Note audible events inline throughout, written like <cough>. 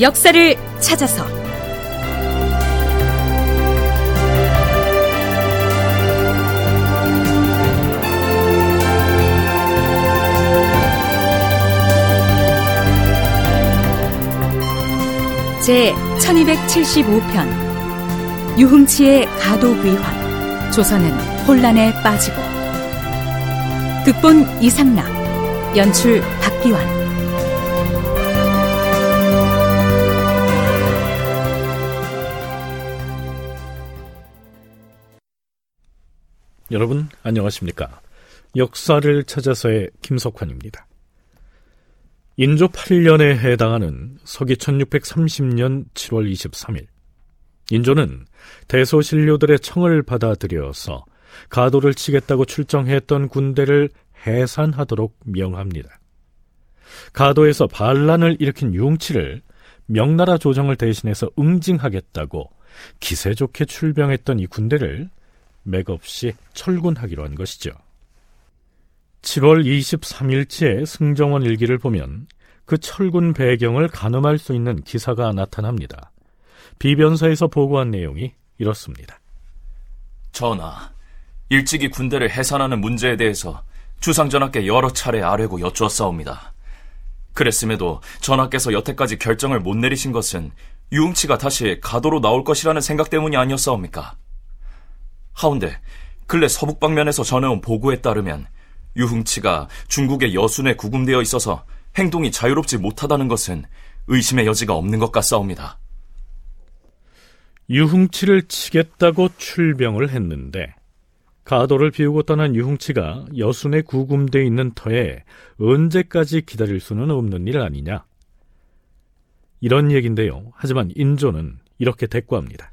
역사를 찾아서. 제 1275편 유흥치의 가도귀환 조선은 혼란에 빠지고. 극본 이상락 연출 박기환 여러분 안녕하십니까? 역사를 찾아서의 김석환입니다. 인조 8년에 해당하는 서기 1630년 7월 23일 인조는 대소신료들의 청을 받아들여서 가도를 치겠다고 출정했던 군대를 해산하도록 명합니다. 가도에서 반란을 일으킨 융치를 명나라 조정을 대신해서 응징하겠다고 기세 좋게 출병했던 이 군대를 맥없이 철군하기로 한 것이죠. 7월 23일째 승정원 일기를 보면 그 철군 배경을 가늠할 수 있는 기사가 나타납니다. 비변사에서 보고한 내용이 이렇습니다. 전하, 일찍이 군대를 해산하는 문제에 대해서 주상전하께 여러 차례 아뢰고 여쭈었사옵니다. 그랬음에도 전하께서 여태까지 결정을 못 내리신 것은 유흥치가 다시 가도로 나올 것이라는 생각 때문이 아니었사옵니까? 하운데 근래 서북 방면에서 전해온 보고에 따르면 유흥치가 중국의 여순에 구금되어 있어서 행동이 자유롭지 못하다는 것은 의심의 여지가 없는 것 같사옵니다. 유흥치를 치겠다고 출병을 했는데 가도를 비우고 떠난 유흥치가 여순에 구금돼 있는 터에 언제까지 기다릴 수는 없는 일 아니냐? 이런 얘긴데요. 하지만 인조는 이렇게 대꾸합니다.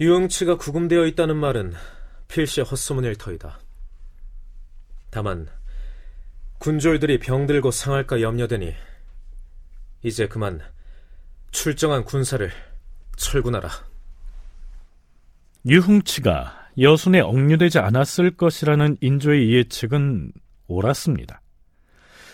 유흥치가 구금되어 있다는 말은 필시 헛소문일 터이다. 다만 군졸들이 병들고 상할까 염려되니 이제 그만 출정한 군사를 철군하라. 유흥치가 여순에 억류되지 않았을 것이라는 인조의 예측은 옳았습니다.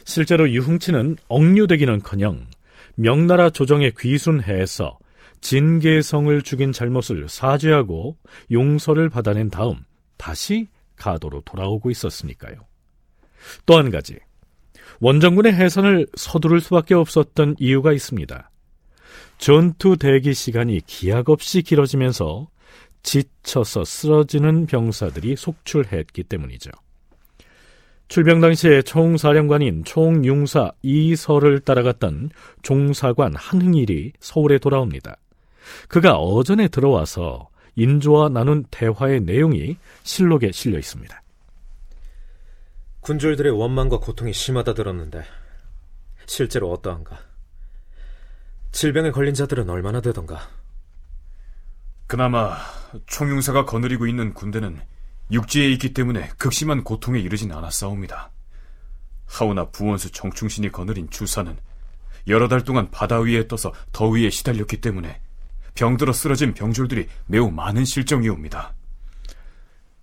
실제로 유흥치는 억류되기는커녕 명나라 조정에 귀순해서 진계성을 죽인 잘못을 사죄하고 용서를 받아낸 다음 다시 가도로 돌아오고 있었으니까요. 또 한 가지, 원정군의 해산을 서두를 수밖에 없었던 이유가 있습니다. 전투 대기 시간이 기약 없이 길어지면서 지쳐서 쓰러지는 병사들이 속출했기 때문이죠. 출병 당시에 총사령관인 총융사 이설을 따라갔던 종사관 한흥일이 서울에 돌아옵니다. 그가 어전에 들어와서 인조와 나눈 대화의 내용이 실록에 실려 있습니다. 군졸들의 원망과 고통이 심하다 들었는데 실제로 어떠한가? 질병에 걸린 자들은 얼마나 되던가? 그나마 총용사가 거느리고 있는 군대는 육지에 있기 때문에 극심한 고통에 이르진 않았사옵니다. 하오나 부원수 정충신이 거느린 주사는 여러 달 동안 바다 위에 떠서 더위에 시달렸기 때문에 병들어 쓰러진 병졸들이 매우 많은 실정이옵니다.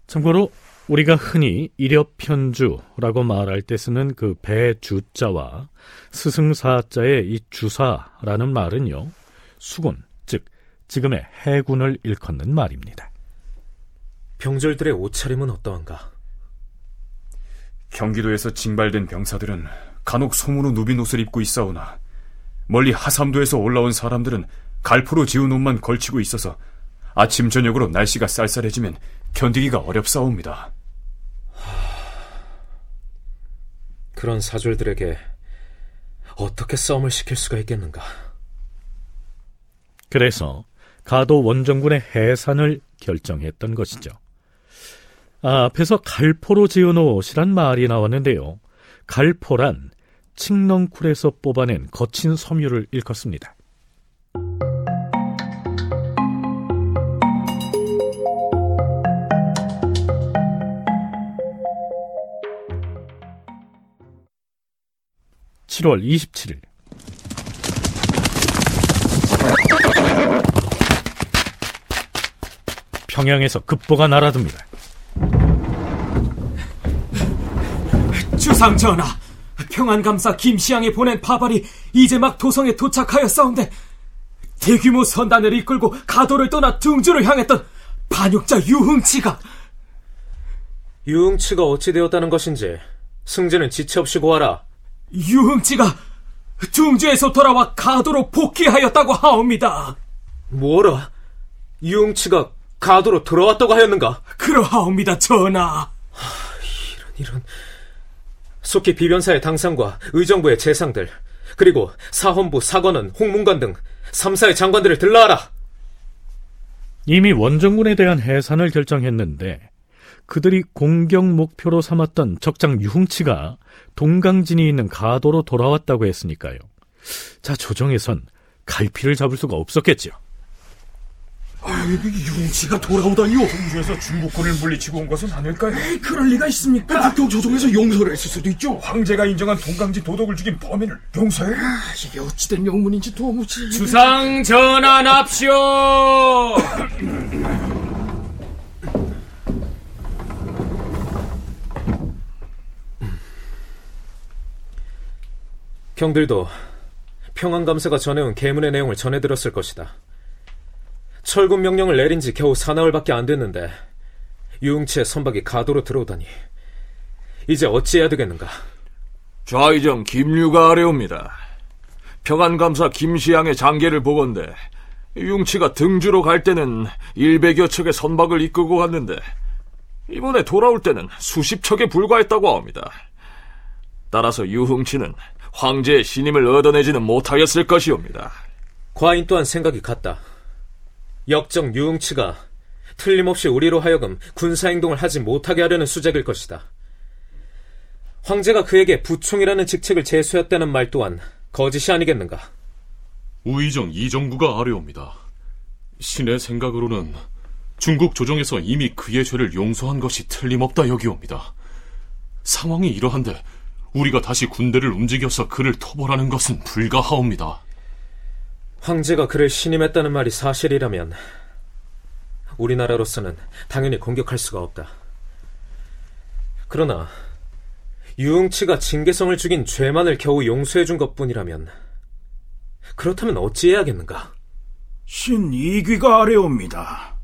참고로 우리가 흔히 이력편주라고 말할 때 쓰는 그 배주자와 스승사자의 이 주사라는 말은요, 수군, 즉 지금의 해군을 일컫는 말입니다. 병졸들의 옷차림은 어떠한가? 경기도에서 징발된 병사들은 간혹 소문로 누빈 옷을 입고 있사오나 멀리 하삼도에서 올라온 사람들은 갈포로 지은 옷만 걸치고 있어서 아침 저녁으로 날씨가 쌀쌀해지면 견디기가 어렵사옵니다. 그런 사졸들에게 어떻게 싸움을 시킬 수가 있겠는가? 그래서 가도 원정군의 해산을 결정했던 것이죠. 아, 앞에서 갈포로 지은 옷이란 말이 나왔는데요. 갈포란 칡넝쿨에서 뽑아낸 거친 섬유를 일컫습니다. 7월 27일 평양에서 급보가 날아듭니다. 주상 전하, 평안감사 김시양이 보낸 파발이 이제 막 도성에 도착하였사온데 대규모 선단을 이끌고 가도를 떠나 등주를 향했던 반역자 유흥치가 유흥치가 어찌 되었다는 것인지 승진은 지체 없이 고하라. 유흥치가 등주에서 돌아와 가도로 복귀하였다고 하옵니다. 뭐라? 유흥치가 가도로 돌아왔다고 하였는가? 그러하옵니다, 전하. 이런 속히 비변사의 당상과 의정부의 재상들 그리고 사헌부 사관원 홍문관 등 3사의 장관들을 들라하라. 이미 원정군에 대한 해산을 결정했는데 그들이 공격 목표로 삼았던 적장 유흥치가 동강진이 있는 가도로 돌아왔다고 했으니까요. 자, 조정에선 갈피를 잡을 수가 없었겠지요. 유흥치가 돌아오다니요. 중주에서 중국군을 물리치고 온 것은 아닐까요? 그럴 리가 있습니까? 북경 조정에서 용서를 했을 수도 있죠. 황제가 인정한 동강지 도덕을 죽인 범인을 용서해? 아, 이게 어찌된 명문인지 도무지. 주상 전환합시오. <coughs> 경들도 평안감사가 전해온 계문의 내용을 전해들었을 것이다. 철군 명령을 내린 지 겨우 사나흘밖에 안 됐는데 유흥치의 선박이 가도로 들어오다니 이제 어찌해야 되겠는가? 좌의정 김류가 아래옵니다. 평안감사 김시양의 장계를 보건대 융치가 등주로 갈 때는 100여 척의 선박을 이끌고 갔는데 이번에 돌아올 때는 수십 척에 불과했다고 합니다. 따라서 유흥치는 황제의 신임을 얻어내지는 못하였을 것이옵니다. 과인 또한 생각이 같다. 역적 유흥치가 틀림없이 우리로 하여금 군사행동을 하지 못하게 하려는 수작일 것이다. 황제가 그에게 부총이라는 직책을 제수했다는 말 또한 거짓이 아니겠는가? 우의정 이정구가 아뢰옵니다. 신의 생각으로는 중국 조정에서 이미 그의 죄를 용서한 것이 틀림없다 여기옵니다. 상황이 이러한데 우리가 다시 군대를 움직여서 그를 토벌하는 것은 불가하옵니다. 황제가 그를 신임했다는 말이 사실이라면 우리나라로서는 당연히 공격할 수가 없다. 그러나 유흥치가 징계성을 죽인 죄만을 겨우 용서해준 것뿐이라면 그렇다면 어찌해야겠는가? 신 이귀가 아래옵니다.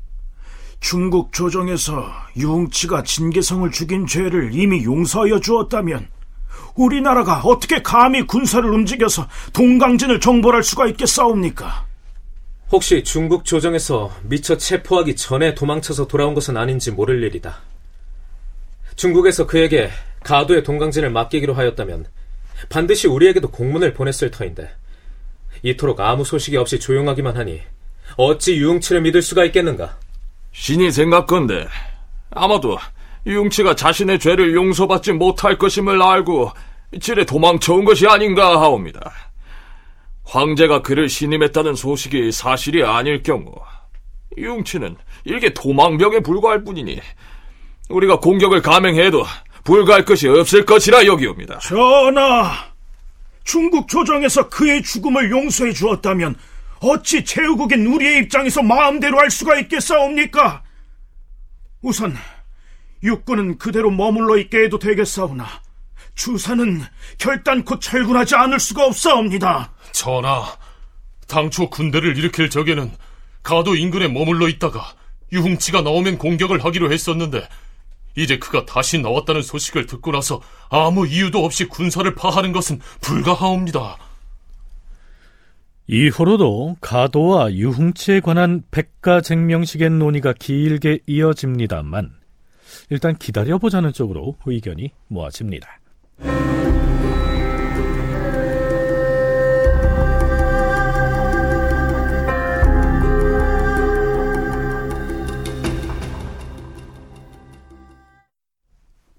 중국 조정에서 유흥치가 진계성을 죽인 죄를 이미 용서하여 주었다면 우리나라가 어떻게 감히 군사를 움직여서 동강진을 정벌할 수가 있겠사옵니까? 혹시 중국 조정에서 미처 체포하기 전에 도망쳐서 돌아온 것은 아닌지 모를 일이다. 중국에서 그에게 가도의 동강진을 맡기기로 하였다면 반드시 우리에게도 공문을 보냈을 터인데 이토록 아무 소식이 없이 조용하기만 하니 어찌 유흥치를 믿을 수가 있겠는가? 신이 생각건데 아마도 융치가 자신의 죄를 용서받지 못할 것임을 알고 지레 도망쳐온 것이 아닌가 하옵니다. 황제가 그를 신임했다는 소식이 사실이 아닐 경우 융치는 일개 도망병에 불과할 뿐이니 우리가 공격을 감행해도 불가할 것이 없을 것이라 여기옵니다. 전하, 중국 조정에서 그의 죽음을 용서해 주었다면 어찌 제후국인 우리의 입장에서 마음대로 할 수가 있겠사옵니까? 우선 육군은 그대로 머물러 있게 해도 되겠사오나 주사는 결단코 철군하지 않을 수가 없사옵니다. 전하, 당초 군대를 일으킬 적에는 가도 인근에 머물러 있다가 유흥치가 나오면 공격을 하기로 했었는데 이제 그가 다시 나왔다는 소식을 듣고 나서 아무 이유도 없이 군사를 파하는 것은 불가하옵니다. 이후로도 가도와 유흥치에 관한 백가쟁명식의 논의가 길게 이어집니다만 일단 기다려보자는 쪽으로 의견이 모아집니다.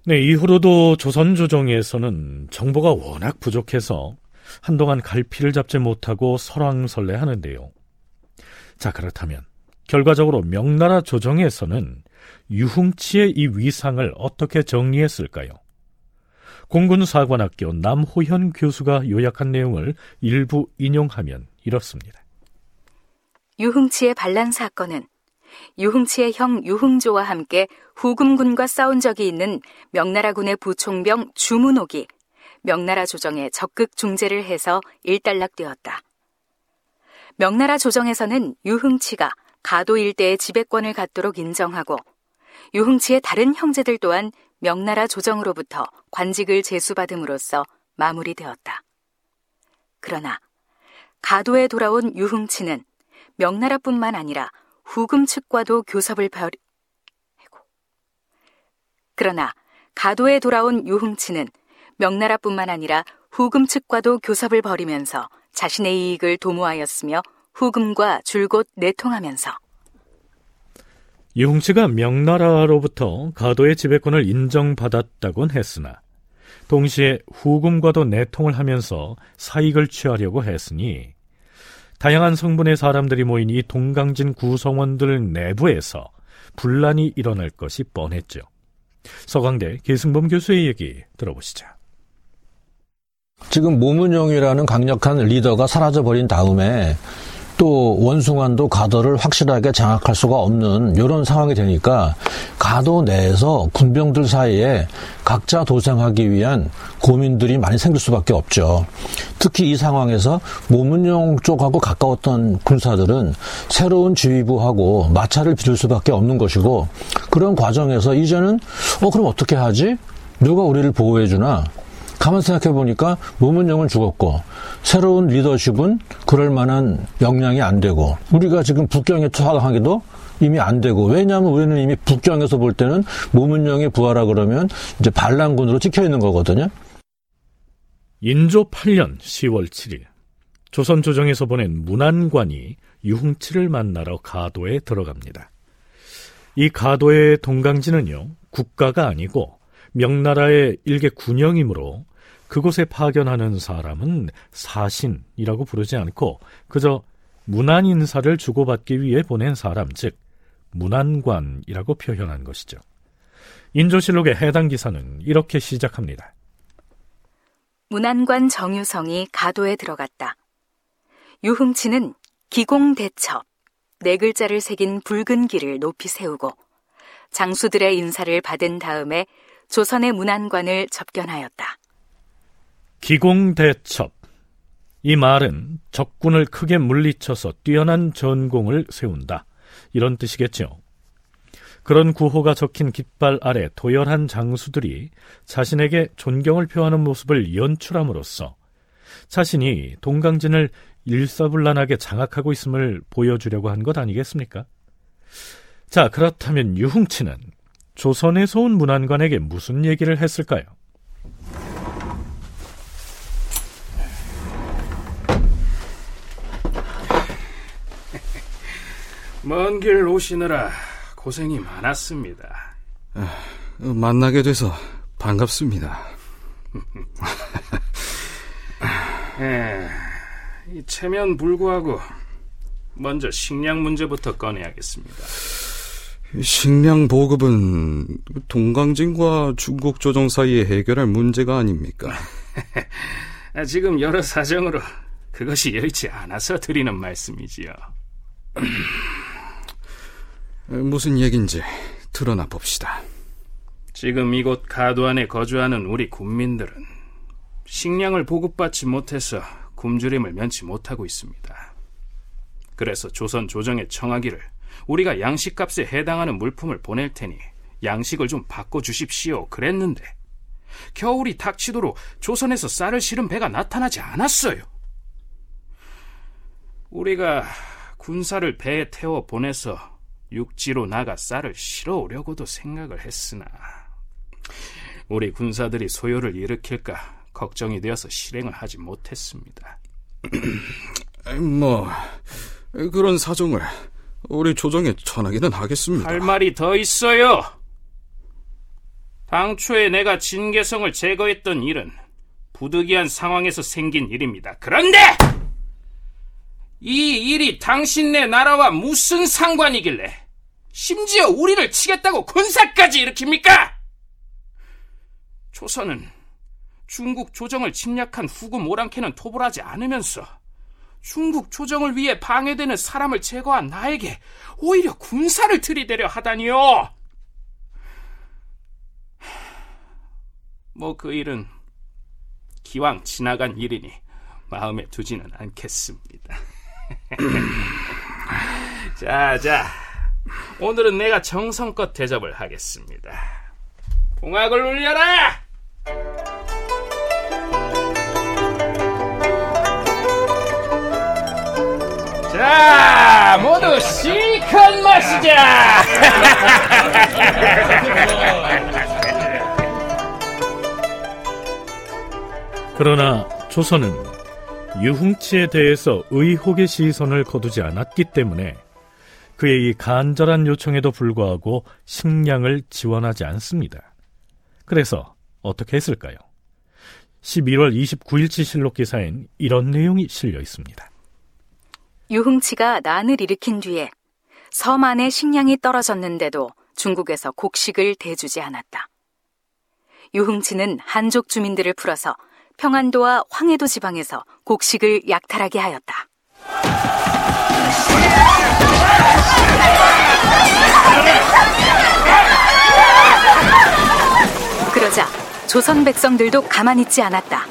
네, 이후로도 조선 조정에서는 정보가 워낙 부족해서 한동안 갈피를 잡지 못하고 설왕설래 하는데요. 자, 그렇다면 결과적으로 명나라 조정에서는 유흥치의 이 위상을 어떻게 정리했을까요? 공군사관학교 남호현 교수가 요약한 내용을 일부 인용하면 이렇습니다. 유흥치의 반란 사건은 유흥치의 형 유흥조와 함께 후금군과 싸운 적이 있는 명나라군의 부총병 주문옥이 명나라 조정에 적극 중재를 해서 일단락되었다. 명나라 조정에서는 유흥치가 가도 일대의 지배권을 갖도록 인정하고 유흥치의 다른 형제들 또한 명나라 조정으로부터 관직을 제수받음으로써 마무리되었다. 그러나 가도에 돌아온 유흥치는 명나라뿐만 아니라 후금 측과도 교섭을 벌 그러나 가도에 돌아온 유흥치는 명나라뿐만 아니라 후금 측과도 교섭을 벌이면서 자신의 이익을 도모하였으며 후금과 줄곧 내통하면서 유흥치가 명나라로부터 가도의 지배권을 인정받았다곤 했으나 동시에 후금과도 내통을 하면서 사익을 취하려고 했으니 다양한 성분의 사람들이 모인 이 동강진 구성원들 내부에서 분란이 일어날 것이 뻔했죠. 서강대 계승범 교수의 얘기 들어보시죠. 지금 모문용이라는 강력한 리더가 사라져버린 다음에 또 원숭안도 가도를 확실하게 장악할 수가 없는 이런 상황이 되니까 가도 내에서 군병들 사이에 각자 도생하기 위한 고민들이 많이 생길 수밖에 없죠. 특히 이 상황에서 모문용 쪽하고 가까웠던 군사들은 새로운 지휘부하고 마찰을 빚을 수밖에 없는 것이고 그런 과정에서 이제는 어 그럼 어떻게 하지? 누가 우리를 보호해주나? 가만 생각해 보니까 모문영은 죽었고 새로운 리더십은 그럴 만한 역량이 안 되고 우리가 지금 북경에 투하하기도 이미 안 되고 왜냐하면 우리는 이미 북경에서 볼 때는 모문영이 부하라 그러면 이제 반란군으로 찍혀 있는 거거든요. 인조 8년 10월 7일 조선 조정에서 보낸 문안관이 유흥치를 만나러 가도에 들어갑니다. 이 가도의 동강진은요 국가가 아니고 명나라의 일개 군영이므로 그곳에 파견하는 사람은 사신이라고 부르지 않고 그저 문안 인사를 주고받기 위해 보낸 사람, 즉 문안관이라고 표현한 것이죠. 인조실록의 해당 기사는 이렇게 시작합니다. 문안관 정유성이 가도에 들어갔다. 유흥치는 기공대첩, 네 글자를 새긴 붉은 길을 높이 세우고 장수들의 인사를 받은 다음에 조선의 문안관을 접견하였다. 기공대첩. 이 말은 적군을 크게 물리쳐서 뛰어난 전공을 세운다. 이런 뜻이겠죠. 그런 구호가 적힌 깃발 아래 도열한 장수들이 자신에게 존경을 표하는 모습을 연출함으로써 자신이 동강진을 일사불란하게 장악하고 있음을 보여주려고 한 것 아니겠습니까? 자, 그렇다면 유흥치는 조선에서 온 문안관에게 무슨 얘기를 했을까요? 먼 길 오시느라 고생이 많았습니다. 아, 만나게 돼서 반갑습니다. 에, 이 체면 불구하고 먼저 식량 문제부터 꺼내야겠습니다. 식량 보급은 동강진과 중국 조정 사이에 해결할 문제가 아닙니까? <laughs> 지금 여러 사정으로 그것이 여의치 않아서 드리는 말씀이지요. <clears throat> 무슨 얘긴지 드러나 봅시다. 지금 이곳 가도 안에 거주하는 우리 군민들은 식량을 보급받지 못해서 굶주림을 면치 못하고 있습니다. 그래서 조선 조정에 청하기를 우리가 양식값에 해당하는 물품을 보낼 테니 양식을 좀 바꿔주십시오. 그랬는데 겨울이 닥치도록 조선에서 쌀을 실은 배가 나타나지 않았어요. 우리가 군사를 배에 태워 보내서 육지로 나가 쌀을 실어 오려고도 생각을 했으나 우리 군사들이 소요를 일으킬까 걱정이 되어서 실행을 하지 못했습니다. <clears throat> 뭐 그런 사정을 우리 조정에 전하기는 하겠습니다. 할 말이 더 있어요. 당초에 내가 진계성을 제거했던 일은 부득이한 상황에서 생긴 일입니다. 그런데 이 일이 당신네 나라와 무슨 상관이길래 심지어 우리를 치겠다고 군사까지 일으킵니까? 조선은 중국 조정을 침략한 후금 오랑캐는 토벌하지 않으면서 중국 조정을 위해 방해되는 사람을 제거한 나에게 오히려 군사를 들이대려 하다니요. 뭐 그 일은 기왕 지나간 일이니 마음에 두지는 않겠습니다. <laughs> 자, 자. 오늘은 내가 정성껏 대접을 하겠습니다. 봉악을 울려라! 자, 모두 실컷 마시자! 그러나 조선은 유흥치에 대해서 의혹의 시선을 거두지 않았기 때문에 그의 이 간절한 요청에도 불구하고 식량을 지원하지 않습니다. 그래서 어떻게 했을까요? 11월 29일치 실록 기사엔 이런 내용이 실려 있습니다. 유흥치가 난을 일으킨 뒤에 섬 안에 식량이 떨어졌는데도 중국에서 곡식을 대주지 않았다. 유흥치는 한족 주민들을 풀어서 평안도와 황해도 지방에서 곡식을 약탈하게 하였다. 그러자 조선 백성들도 가만히 있지 않았다.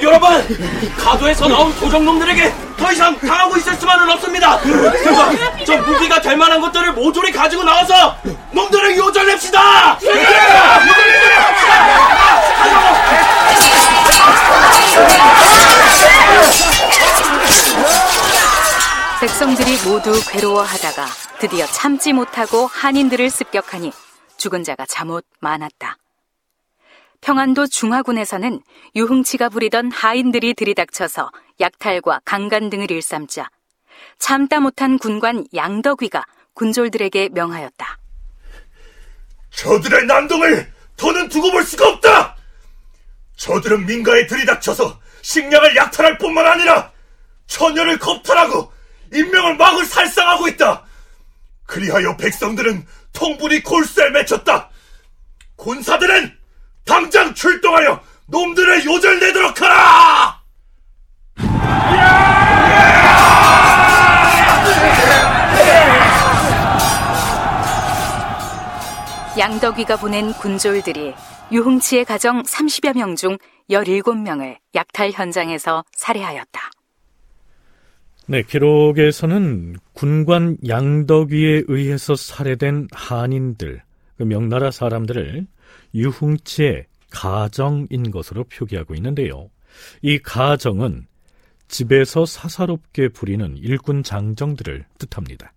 여러분, 가도에서 나온 도적놈들에게 더 이상 당하고 있을 수만은 없습니다. 저, 저 무기가 될 만한 것들을 모조리 가지고 나와서 놈들을 요절냅시다. 백성들이 모두 괴로워하다가 드디어 참지 못하고 한인들을 습격하니 죽은 자가 잠옷 많았다. 평안도 중화군에서는 유흥치가 부리던 하인들이 들이닥쳐서 약탈과 강간 등을 일삼자 참다 못한 군관 양덕위가 군졸들에게 명하였다. 저들의 난동을 더는 두고 볼 수가 없다! 저들은 민가에 들이닥쳐서 식량을 약탈할 뿐만 아니라 처녀를 겁탈하고 인명을 마구 살상하고 있다! 그리하여 백성들은 통분이 골수에 맺혔다! 군사들은 당장 출동하여 놈들을 요절 내도록 하라! 양덕위가 보낸 군졸들이 유흥치의 가정 30여 명 중 17명을 약탈 현장에서 살해하였다. 네, 기록에서는 군관 양덕위에 의해서 살해된 한인들, 그 명나라 사람들을 유흥치의 가정인 것으로 표기하고 있는데요. 이 가정은 집에서 사사롭게 부리는 일군 장정들을 뜻합니다.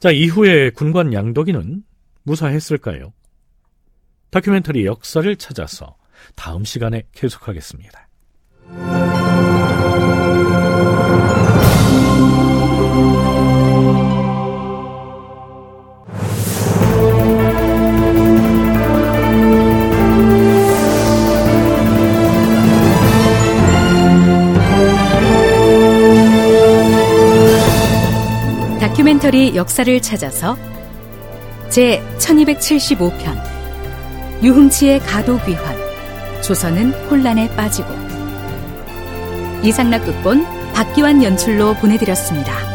자, 이후에 군관 양덕이는 무사했을까요? 다큐멘터리 역사를 찾아서 다음 시간에 계속하겠습니다. 역사를 찾아서 제 1275편 유흥치의 가도귀환 조선은 혼란에 빠지고 이상락 극본 박기환 연출로 보내드렸습니다.